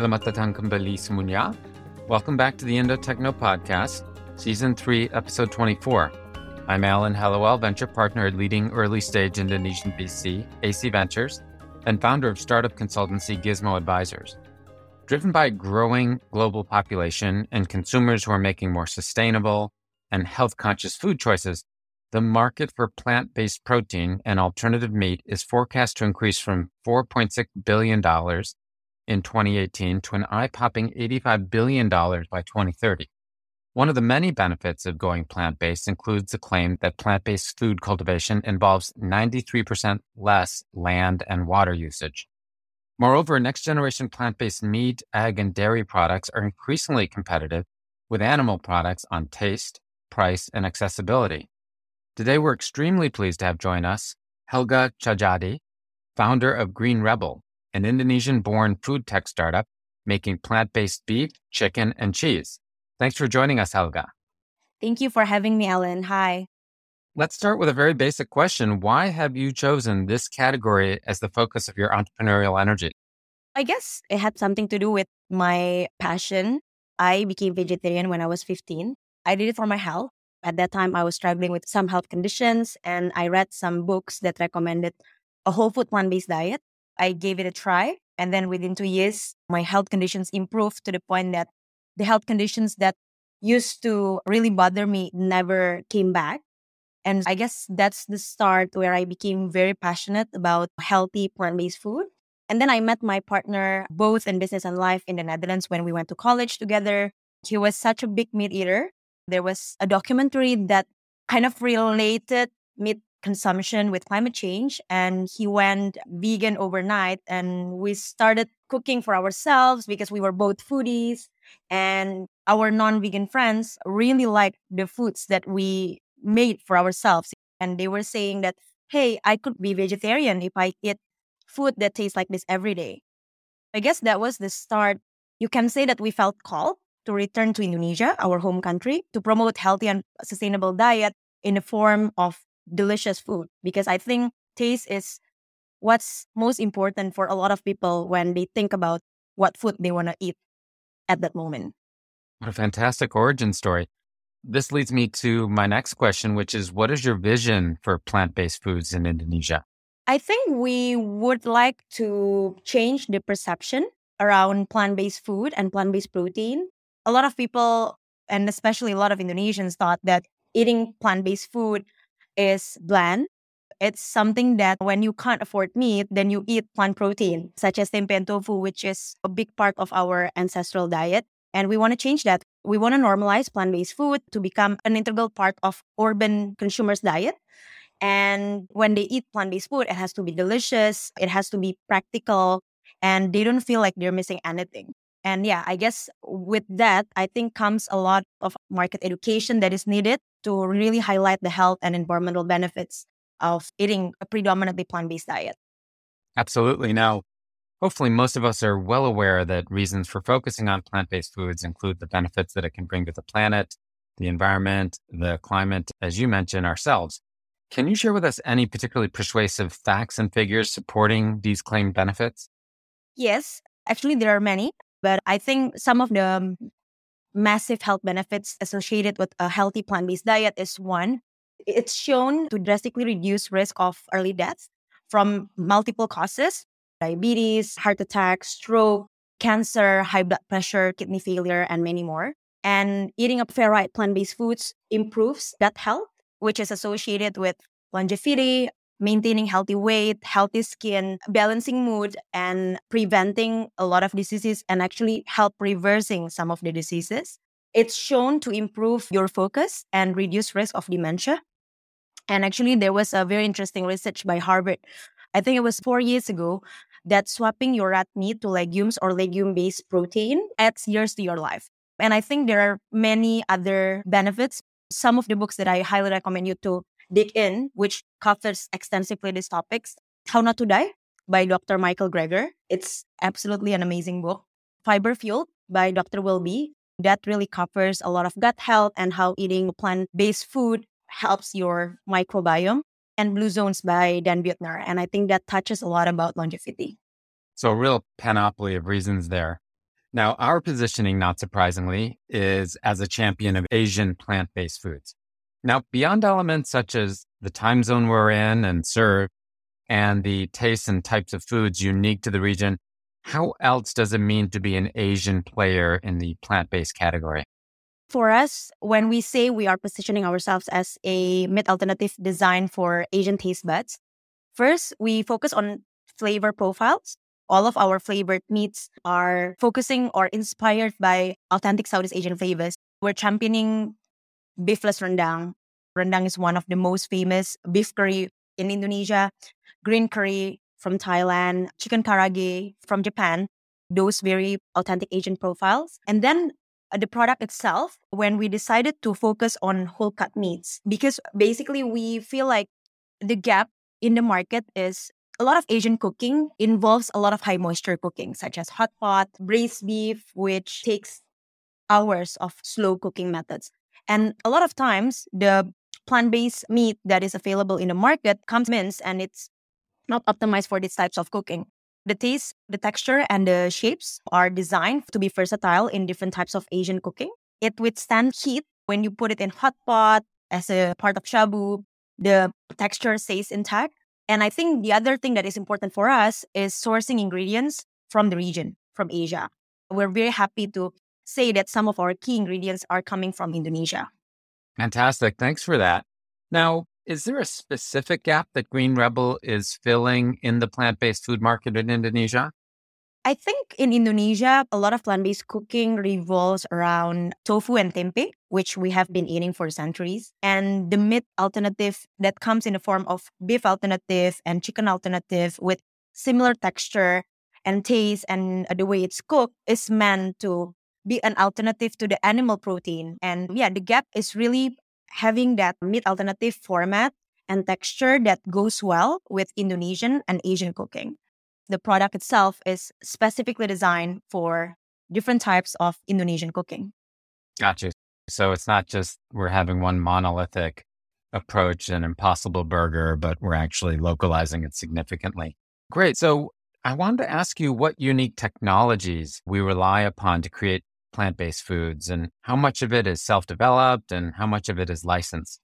Selamat datang kembali semuanya. Welcome back to the Indo Techno Podcast, Season 3, Episode 24. I'm Alan Hallowell, venture partner at leading early stage Indonesian VC, AC Ventures, and founder of startup consultancy Gizmo Advisors. Driven by growing global population and consumers who are making more sustainable and health conscious food choices, the market for plant based protein and alternative meat is forecast to increase from $4.6 billion in 2018 to an eye popping $85 billion by 2030. One of the many benefits of going plant based includes the claim that plant based food cultivation involves 93% less land and water usage. Moreover, next generation plant based meat, egg, and dairy products are increasingly competitive with animal products on taste, price, and accessibility. Today, we're extremely pleased to have join us Helga Tjahjadi, founder of Green Rebel, an Indonesian born food tech startup making plant based beef, chicken, and cheese. Thanks for joining us, Helga. Thank you for having me, Ellen. Hi. Let's start with a very basic question. Why have you chosen this category as the focus of your entrepreneurial energy? I guess it had something to do with my passion. I became vegetarian when I was 15. I did it for my health. At that time, I was struggling with some health conditions, and I read some books that recommended a whole food plant based diet. I gave it a try. And then within two years, my health conditions improved to the point that the health conditions that used to really bother me never came back. And I guess that's the start where I became very passionate about healthy plant based food. And then I met my partner both in business and life in the Netherlands when we went to college together. He was such a big meat eater. There was a documentary that kind of related meat consumption with climate change and he went vegan overnight and we started cooking for ourselves because we were both foodies and our non-vegan friends really liked the foods that we made for ourselves and they were saying that hey i could be vegetarian if i eat food that tastes like this every day i guess that was the start you can say that we felt called to return to indonesia our home country to promote healthy and sustainable diet in the form of delicious food because I think taste is what's most important for a lot of people when they think about what food they want to eat at that moment. What a fantastic origin story. This leads me to my next question, which is what is your vision for plant based foods in Indonesia? I think we would like to change the perception around plant based food and plant based protein. A lot of people, and especially a lot of Indonesians, thought that eating plant based food is bland. It's something that when you can't afford meat, then you eat plant protein, such as tempeh and tofu, which is a big part of our ancestral diet. And we want to change that. We want to normalize plant based food to become an integral part of urban consumers' diet. And when they eat plant based food, it has to be delicious, it has to be practical, and they don't feel like they're missing anything. And yeah, I guess with that, I think comes a lot of market education that is needed to really highlight the health and environmental benefits of eating a predominantly plant based diet. Absolutely. Now, hopefully, most of us are well aware that reasons for focusing on plant based foods include the benefits that it can bring to the planet, the environment, the climate, as you mentioned, ourselves. Can you share with us any particularly persuasive facts and figures supporting these claimed benefits? Yes, actually, there are many, but I think some of the um, massive health benefits associated with a healthy plant based diet is one, it's shown to drastically reduce risk of early death from multiple causes diabetes, heart attack, stroke, cancer, high blood pressure, kidney failure, and many more. And eating a variety plant based foods improves gut health, which is associated with longevity, maintaining healthy weight, healthy skin, balancing mood, and preventing a lot of diseases and actually help reversing some of the diseases. It's shown to improve your focus and reduce risk of dementia. And actually, there was a very interesting research by Harvard. I think it was four years ago that swapping your rat meat to legumes or legume based protein adds years to your life. And I think there are many other benefits. Some of the books that I highly recommend you to dig in, which covers extensively these topics. How Not to Die by Dr. Michael Greger. It's absolutely an amazing book. Fiber Fueled by Dr. Wilby. That really covers a lot of gut health and how eating plant based food helps your microbiome. And Blue Zones by Dan Buettner. And I think that touches a lot about longevity. So, a real panoply of reasons there. Now, our positioning, not surprisingly, is as a champion of Asian plant based foods. Now, beyond elements such as the time zone we're in and serve, and the tastes and types of foods unique to the region, how else does it mean to be an Asian player in the plant based category? For us, when we say we are positioning ourselves as a meat alternative designed for Asian taste buds, first, we focus on flavor profiles. All of our flavored meats are focusing or inspired by authentic Southeast Asian flavors. We're championing beefless rendang. Rendang is one of the most famous beef curry in Indonesia. Green curry from Thailand, chicken karaage from Japan, those very authentic Asian profiles. And then Uh, the product itself, when we decided to focus on whole cut meats, because basically we feel like the gap in the market is a lot of Asian cooking involves a lot of high moisture cooking, such as hot pot, braised beef, which takes hours of slow cooking methods. And a lot of times, the plant based meat that is available in the market comes minced and it's not optimized for these types of cooking. The taste, the texture, and the shapes are designed to be versatile in different types of Asian cooking. It withstands heat when you put it in hot pot as a part of shabu. The texture stays intact. And I think the other thing that is important for us is sourcing ingredients from the region, from Asia. We're very happy to say that some of our key ingredients are coming from Indonesia. Fantastic. Thanks for that. Now, is there a specific gap that Green Rebel is filling in the plant based food market in Indonesia? I think in Indonesia, a lot of plant based cooking revolves around tofu and tempeh, which we have been eating for centuries. And the meat alternative that comes in the form of beef alternative and chicken alternative with similar texture and taste and the way it's cooked is meant to be an alternative to the animal protein. And yeah, the gap is really having that meat alternative format and texture that goes well with Indonesian and Asian cooking. The product itself is specifically designed for different types of Indonesian cooking. Gotcha. So it's not just we're having one monolithic approach, an impossible burger, but we're actually localizing it significantly. Great. So I wanted to ask you what unique technologies we rely upon to create plant based foods and how much of it is self developed and how much of it is licensed?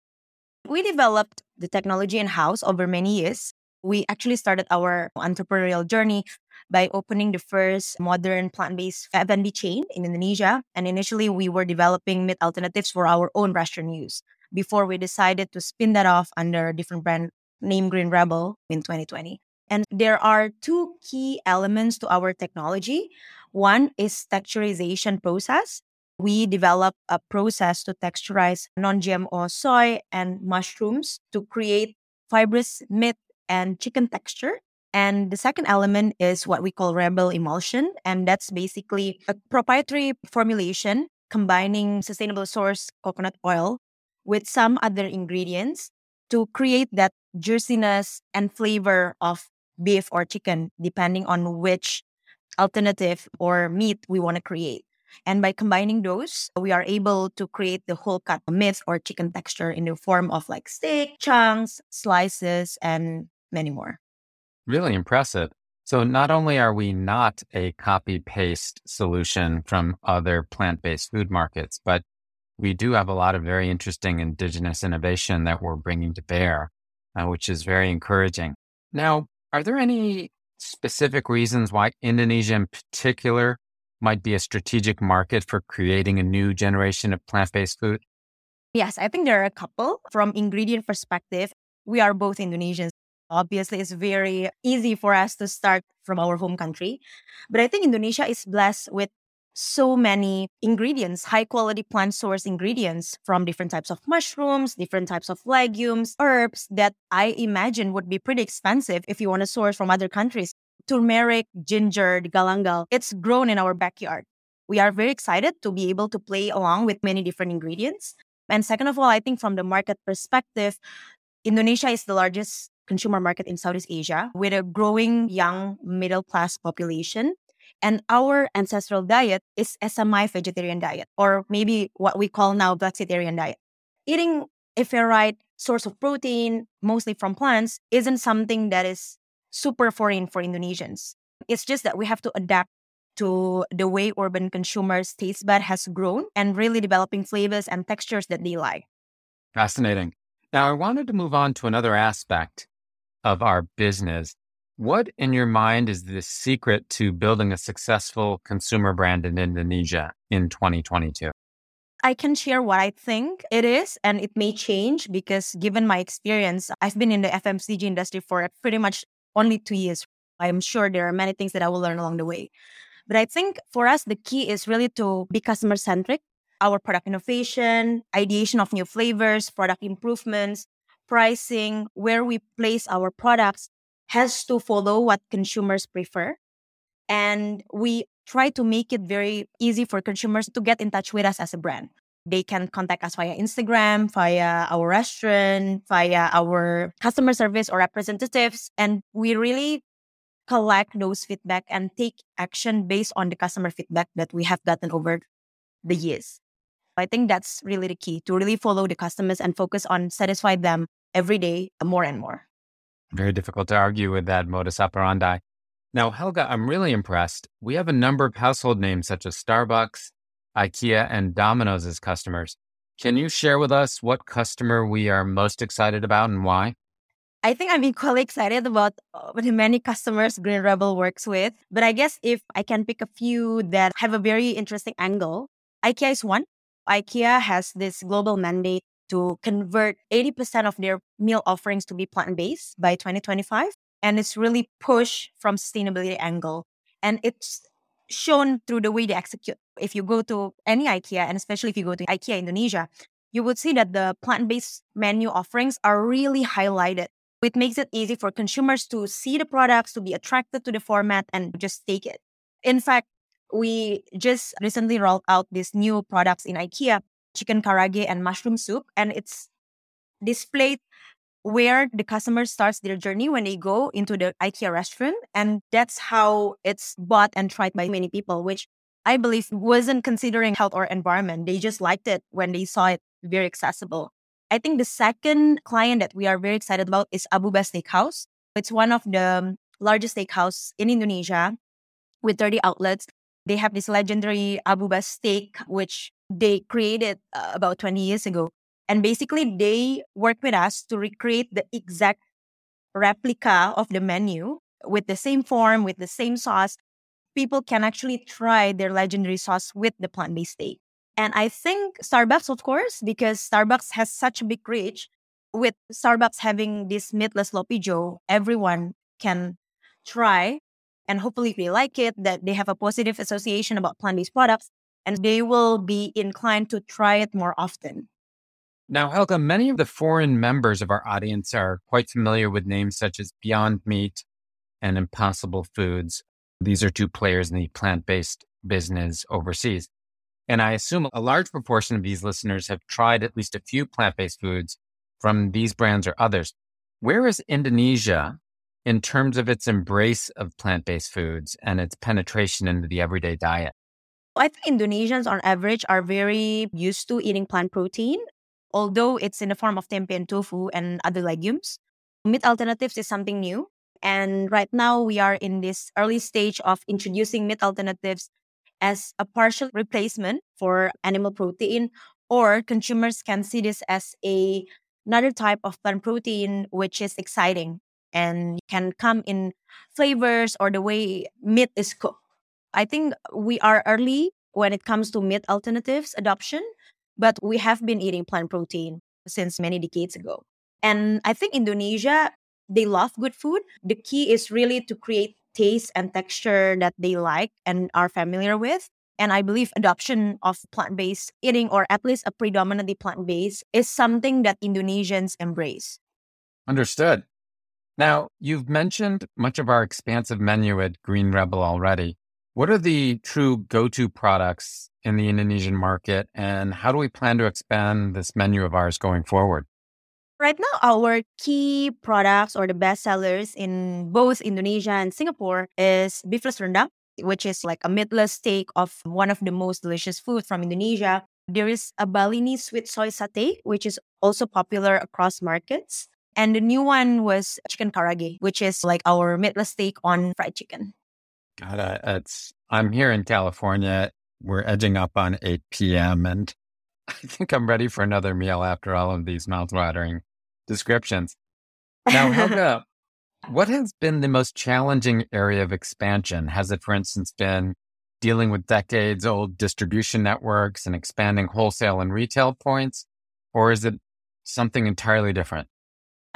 We developed the technology in house over many years. We actually started our entrepreneurial journey by opening the first modern plant-based F&B chain in Indonesia. And initially, we were developing meat alternatives for our own restaurant use before we decided to spin that off under a different brand name, Green Rebel in 2020. And there are two key elements to our technology. One is texturization process. We develop a process to texturize non-GMO soy and mushrooms to create fibrous meat and chicken texture. And the second element is what we call Rebel emulsion. And that's basically a proprietary formulation combining sustainable source coconut oil with some other ingredients to create that juiciness and flavor of beef or chicken, depending on which alternative or meat we want to create. And by combining those, we are able to create the whole cut of meat or chicken texture in the form of like steak, chunks, slices, and many more. Really impressive. So, not only are we not a copy paste solution from other plant based food markets, but we do have a lot of very interesting indigenous innovation that we're bringing to bear, uh, which is very encouraging. Now, are there any specific reasons why Indonesia in particular might be a strategic market for creating a new generation of plant based food? Yes, I think there are a couple. From ingredient perspective, we are both Indonesians. Obviously, it's very easy for us to start from our home country. But I think Indonesia is blessed with so many ingredients, high quality plant source ingredients from different types of mushrooms, different types of legumes, herbs that I imagine would be pretty expensive if you want to source from other countries. Turmeric, ginger, galangal, it's grown in our backyard. We are very excited to be able to play along with many different ingredients. And second of all, I think from the market perspective, Indonesia is the largest consumer market in Southeast Asia with a growing young middle class population And our ancestral diet is a semi vegetarian diet, or maybe what we call now vegetarian diet. Eating a right source of protein, mostly from plants, isn't something that is super foreign for Indonesians. It's just that we have to adapt to the way urban consumers' taste bud has grown and really developing flavors and textures that they like. Fascinating. Now, I wanted to move on to another aspect of our business. What, in your mind, is the secret to building a successful consumer brand in Indonesia in 2022? I can share what I think it is, and it may change because given my experience, I've been in the FMCG industry for pretty much only two years. I'm sure there are many things that I will learn along the way. But I think for us, the key is really to be customer centric. Our product innovation, ideation of new flavors, product improvements, pricing, where we place our products has to follow what consumers prefer. And we try to make it very easy for consumers to get in touch with us as a brand. They can contact us via Instagram, via our restaurant, via our customer service or representatives. And we really collect those feedback and take action based on the customer feedback that we have gotten over the years. I think that's really the key to really follow the customers and focus on satisfy them every day more and more. Very difficult to argue with that modus operandi. Now, Helga, I'm really impressed. We have a number of household names such as Starbucks, IKEA, and Domino's as customers. Can you share with us what customer we are most excited about and why? I think I'm equally excited about uh, the many customers Green Rebel works with. But I guess if I can pick a few that have a very interesting angle, IKEA is one. IKEA has this global mandate to convert 80% of their meal offerings to be plant-based by 2025 and it's really pushed from sustainability angle. And it's shown through the way they execute. If you go to any ikea and especially if you go to ikea indonesia you would see that the plant-based menu offerings are really highlighted it makes it easy for consumers to see the products to be attracted to the format and just take it. In fact we just recently rolled out these new products in ikea chicken karaage and mushroom soup. And it's displayed where the customer starts their journey when they go into the IKEA restaurant. And that's how it's bought and tried by many people, which I believe wasn't considering health or environment. They just liked it when they saw it very accessible. I think the second client that we are very excited about is Abuba Steakhouse. It's one of the largest steakhouse in Indonesia with 30 outlets. They have this legendary Abuba steak, which they created uh, about 20 years ago. And basically, they work with us to recreate the exact replica of the menu with the same form, with the same sauce. People can actually try their legendary sauce with the plant based steak. And I think Starbucks, of course, because Starbucks has such a big reach, with Starbucks having this meatless sloppy joe, everyone can try. And hopefully, they like it, that they have a positive association about plant based products, and they will be inclined to try it more often. Now, Helga, many of the foreign members of our audience are quite familiar with names such as Beyond Meat and Impossible Foods. These are two players in the plant based business overseas. And I assume a large proportion of these listeners have tried at least a few plant based foods from these brands or others. Where is Indonesia in terms of its embrace of plant based foods and its penetration into the everyday diet? I think Indonesians on average are very used to eating plant protein, although it's in the form of tempeh and tofu and other legumes. Meat alternatives is something new. And right now we are in this early stage of introducing meat alternatives as a partial replacement for animal protein, or consumers can see this as a another type of plant protein which is exciting and can come in flavors or the way meat is cooked. I think we are early when it comes to meat alternatives adoption, but we have been eating plant protein since many decades ago. And I think Indonesia, they love good food. The key is really to create taste and texture that they like and are familiar with. And I believe adoption of plant based eating, or at least a predominantly plant based, is something that Indonesians embrace. Understood. Now, you've mentioned much of our expansive menu at Green Rebel already. What are the true go to products in the Indonesian market, and how do we plan to expand this menu of ours going forward? Right now, our key products or the best sellers in both Indonesia and Singapore is beefless rendang. which is like a meatless steak of one of the most delicious food from Indonesia. There is a Balinese sweet soy satay, which is also popular across markets. And the new one was chicken karaage, which is like our meatless steak on fried chicken. God, I, it's I'm here in California. We're edging up on 8 p.m. and I think I'm ready for another meal after all of these mouthwatering descriptions. Now, Helga, what has been the most challenging area of expansion? Has it, for instance, been dealing with decades old distribution networks and expanding wholesale and retail points? Or is it something entirely different?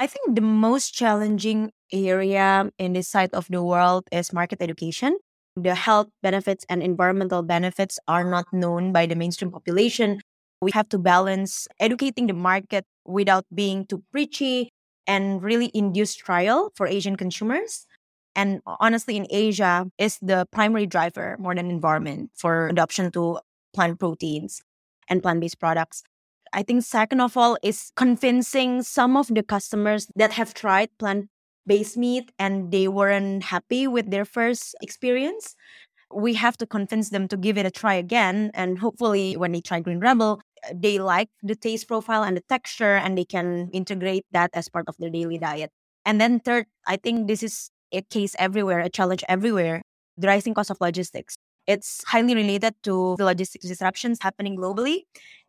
I think the most challenging area in this side of the world is market education. The health benefits and environmental benefits are not known by the mainstream population. We have to balance educating the market without being too preachy and really induce trial for Asian consumers. And honestly, in Asia, is the primary driver more than environment for adoption to plant proteins and plant based products. I think, second of all, is convincing some of the customers that have tried plant based meat and they weren't happy with their first experience. We have to convince them to give it a try again. And hopefully, when they try Green Rebel, they like the taste profile and the texture and they can integrate that as part of their daily diet. And then third, I think this is a case everywhere, a challenge everywhere, the rising cost of logistics. It's highly related to the logistics disruptions happening globally.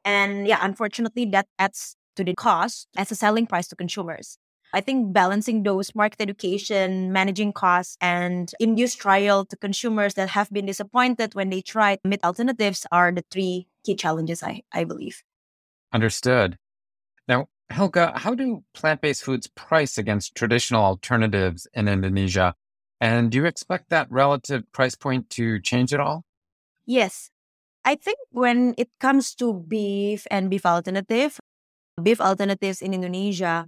And yeah, unfortunately, that adds to the cost as a selling price to consumers. I think balancing those market education, managing costs, and induce trial to consumers that have been disappointed when they tried meat alternatives are the three key challenges, I, I believe. Understood. Now, Helga, how do plant based foods price against traditional alternatives in Indonesia? And do you expect that relative price point to change at all? Yes. I think when it comes to beef and beef alternative, beef alternatives in Indonesia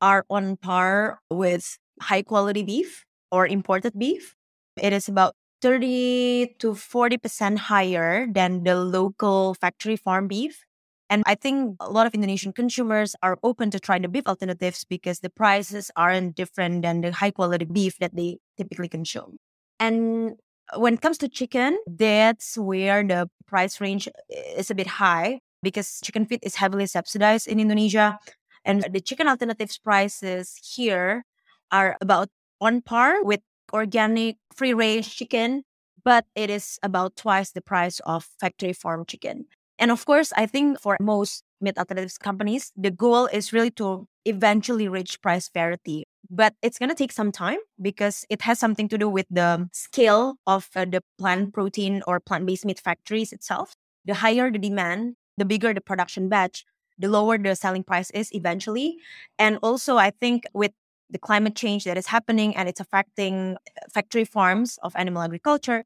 are on par with high quality beef or imported beef. It is about 30 to 40% higher than the local factory farm beef. And I think a lot of Indonesian consumers are open to try the beef alternatives because the prices aren't different than the high quality beef that they typically consume. And when it comes to chicken, that's where the price range eh, is a bit high because chicken feed is heavily subsidized in Indonesia. And the chicken alternatives prices here are about on par with organic free range chicken, but it is about twice the price of factory farm chicken. And of course, I think for most meat alternatives companies, the goal is really to eventually reach price parity. But it's going to take some time because it has something to do with the scale of uh, the plant protein or plant based meat factories itself. The higher the demand, the bigger the production batch, the lower the selling price is eventually. And also, I think with the climate change that is happening and it's affecting uh, factory farms of animal agriculture,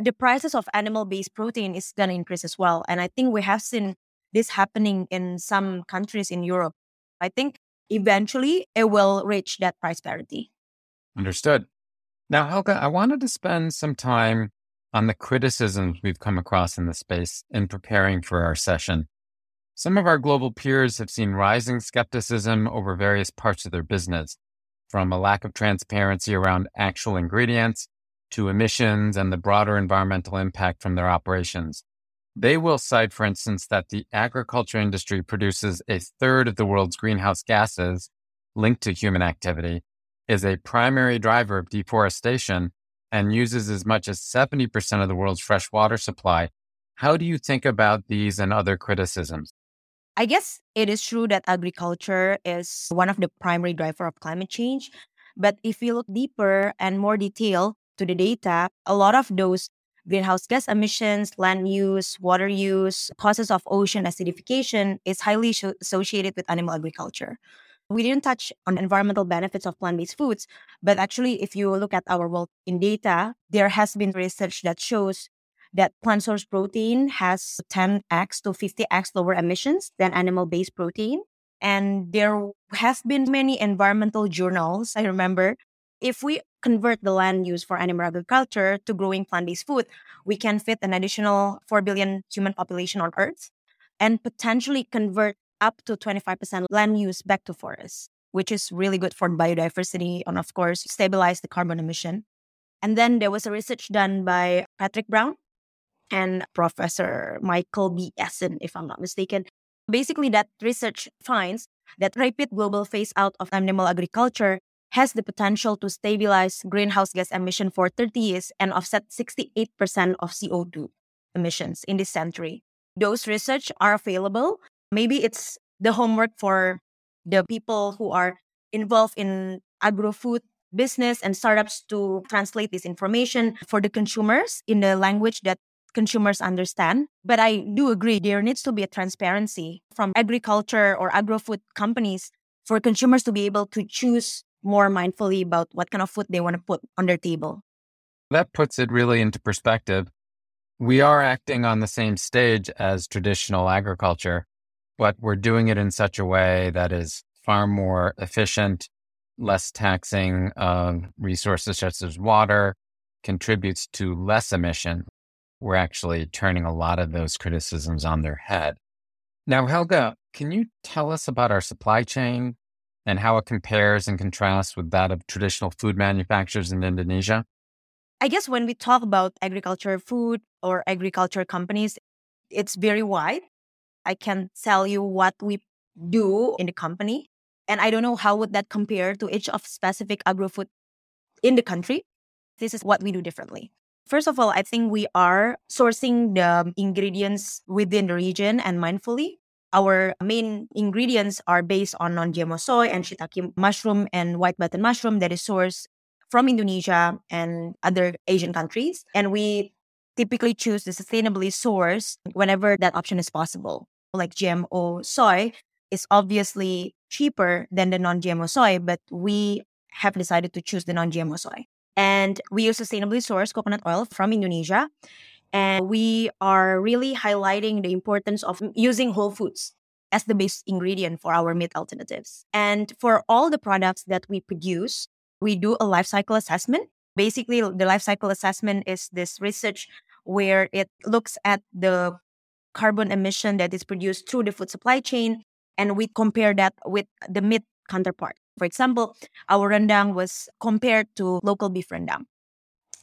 the prices of animal based protein is going to increase as well. And I think we have seen this happening in some countries in Europe. I think eventually it will reach that price parity. Understood. Now, Helga, I wanted to spend some time on the criticisms we've come across in the space in preparing for our session. Some of our global peers have seen rising skepticism over various parts of their business, from a lack of transparency around actual ingredients to emissions and the broader environmental impact from their operations. They will cite, for instance, that the agriculture industry produces a third of the world's greenhouse gases linked to human activity, is a primary driver of deforestation, and uses as much as 70% of the world's fresh water supply. How do you think about these and other criticisms? I guess it is true that agriculture is one of the primary driver of climate change. But if we look deeper and more detail, to the data, a lot of those greenhouse gas emissions, land use, water use, causes of ocean acidification is highly associated with animal agriculture. We didn't touch on environmental benefits of plant-based foods, but actually if you look at our world in data, there has been research that shows that plant source protein has 10x to 50x lower emissions than animal based protein. And there has been many environmental journals, I remember, if we convert the land use for animal agriculture to growing plant-based food, we can fit an additional 4 billion human population on Earth and potentially convert up to 25% land use back to forests, which is really good for biodiversity and of course stabilize the carbon emission. And then there was a research done by Patrick Brown and Professor Michael B. Eisen, if I'm not mistaken. Basically, that research finds that rapid global phase out of animal agriculture has the potential to stabilize greenhouse gas emission for 30 years and offset 68% of CO2 emissions in this century. Those research are available. Maybe it's the homework for the people who are involved in agro-food business and startups to translate this information for the consumers in the language that consumers understand. But I do agree there needs to be a transparency from agriculture or agro-food companies for consumers to be able to choose more mindfully about what kind of food they want to put on their table. That puts it really into perspective. We are acting on the same stage as traditional agriculture, but we're doing it in such a way that is far more efficient, less taxing of resources such as water, contributes to less emission. We're actually turning a lot of those criticisms on their head. Now, Helga, can you tell us about our supply chain and how it compares and contrasts with that of traditional food manufacturers in Indonesia? I guess when we talk about agriculture food or agriculture companies, it's very wide. I can tell you what we do in the company. And I don't know how would that compare to each of specific agro-food in the country. This is what we do differently. First of all, I think we are sourcing the ingredients within the region and mindfully. Our main ingredients are based on non-GMO soy and shiitake mushroom and white button mushroom that is sourced from Indonesia and other Asian countries. And we typically choose the sustainably sourced whenever that option is possible. Like GMO soy is obviously cheaper than the non-GMO soy, but we have decided to choose the non-GMO soy. And we use sustainably sourced coconut oil from Indonesia. And we are really highlighting the importance of using whole foods as the base ingredient for our meat alternatives. And for all the products that we produce, we do a life cycle assessment. Basically, the life cycle assessment is this research where it looks at the carbon emission that is produced through the food supply chain and we compare that with the meat counterpart. For example, our rendang was compared to local beef rendang.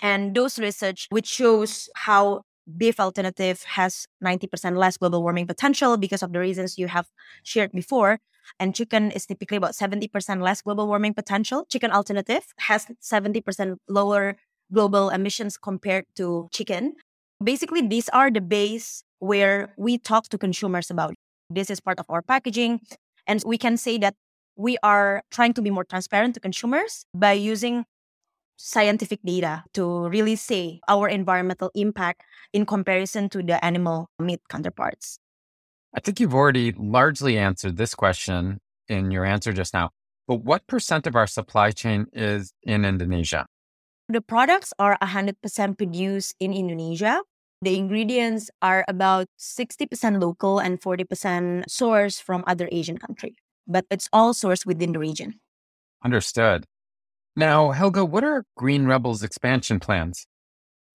And those research, which shows how beef alternative has 90% less global warming potential because of the reasons you have shared before. And chicken is typically about 70% less global warming potential. Chicken alternative has 70% lower global emissions compared to chicken. Basically, these are the base where we talk to consumers about. This is part of our packaging. And we can say that we are trying to be more transparent to consumers by using scientific data to really say our environmental impact in comparison to the animal meat counterparts. I think you've already largely answered this question in your answer just now. But what percent of our supply chain is in Indonesia? The products are 100% produced in Indonesia. The ingredients are about 60% local and 40% sourced from other Asian countries, but it's all sourced within the region. Understood. Now, Helga, what are Green Rebels expansion plans?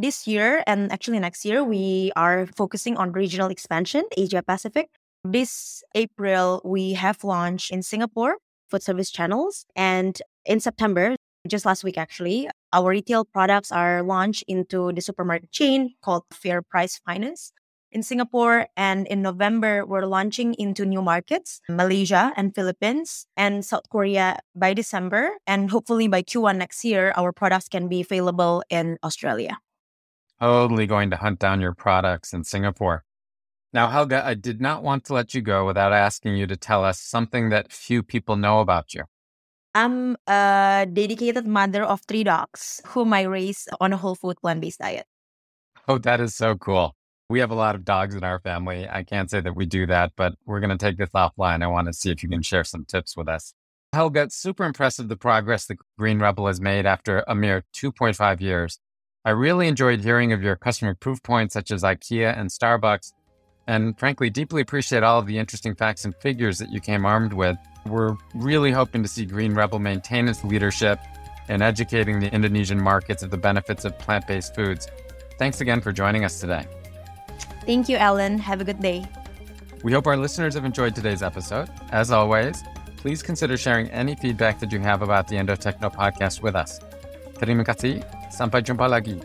This year and actually next year, we are focusing on regional expansion, Asia Pacific. This April, we have launched in Singapore food service channels. And in September, just last week actually, our retail products are launched into the supermarket chain called Fair Price Finest in Singapore. And in November, we're launching into new markets, Malaysia and Philippines and South Korea by December. And hopefully by Q1 next year, our products can be available in Australia. Totally going to hunt down your products in Singapore. Now, Helga, I did not want to let you go without asking you to tell us something that few people know about you. I'm a dedicated mother of three dogs whom I raise on a whole food plant based diet. Oh, that is so cool. We have a lot of dogs in our family. I can't say that we do that, but we're going to take this offline. I want to see if you can share some tips with us. Helga, super impressive the progress the Green Rebel has made after a mere 2.5 years. I really enjoyed hearing of your customer proof points such as IKEA and Starbucks, and frankly, deeply appreciate all of the interesting facts and figures that you came armed with. We're really hoping to see Green Rebel maintain its leadership in educating the Indonesian markets of the benefits of plant based foods. Thanks again for joining us today. Thank you, Ellen. Have a good day. We hope our listeners have enjoyed today's episode. As always, please consider sharing any feedback that you have about the Endotechno podcast with us. Terima kasih. Sampai jumpa lagi.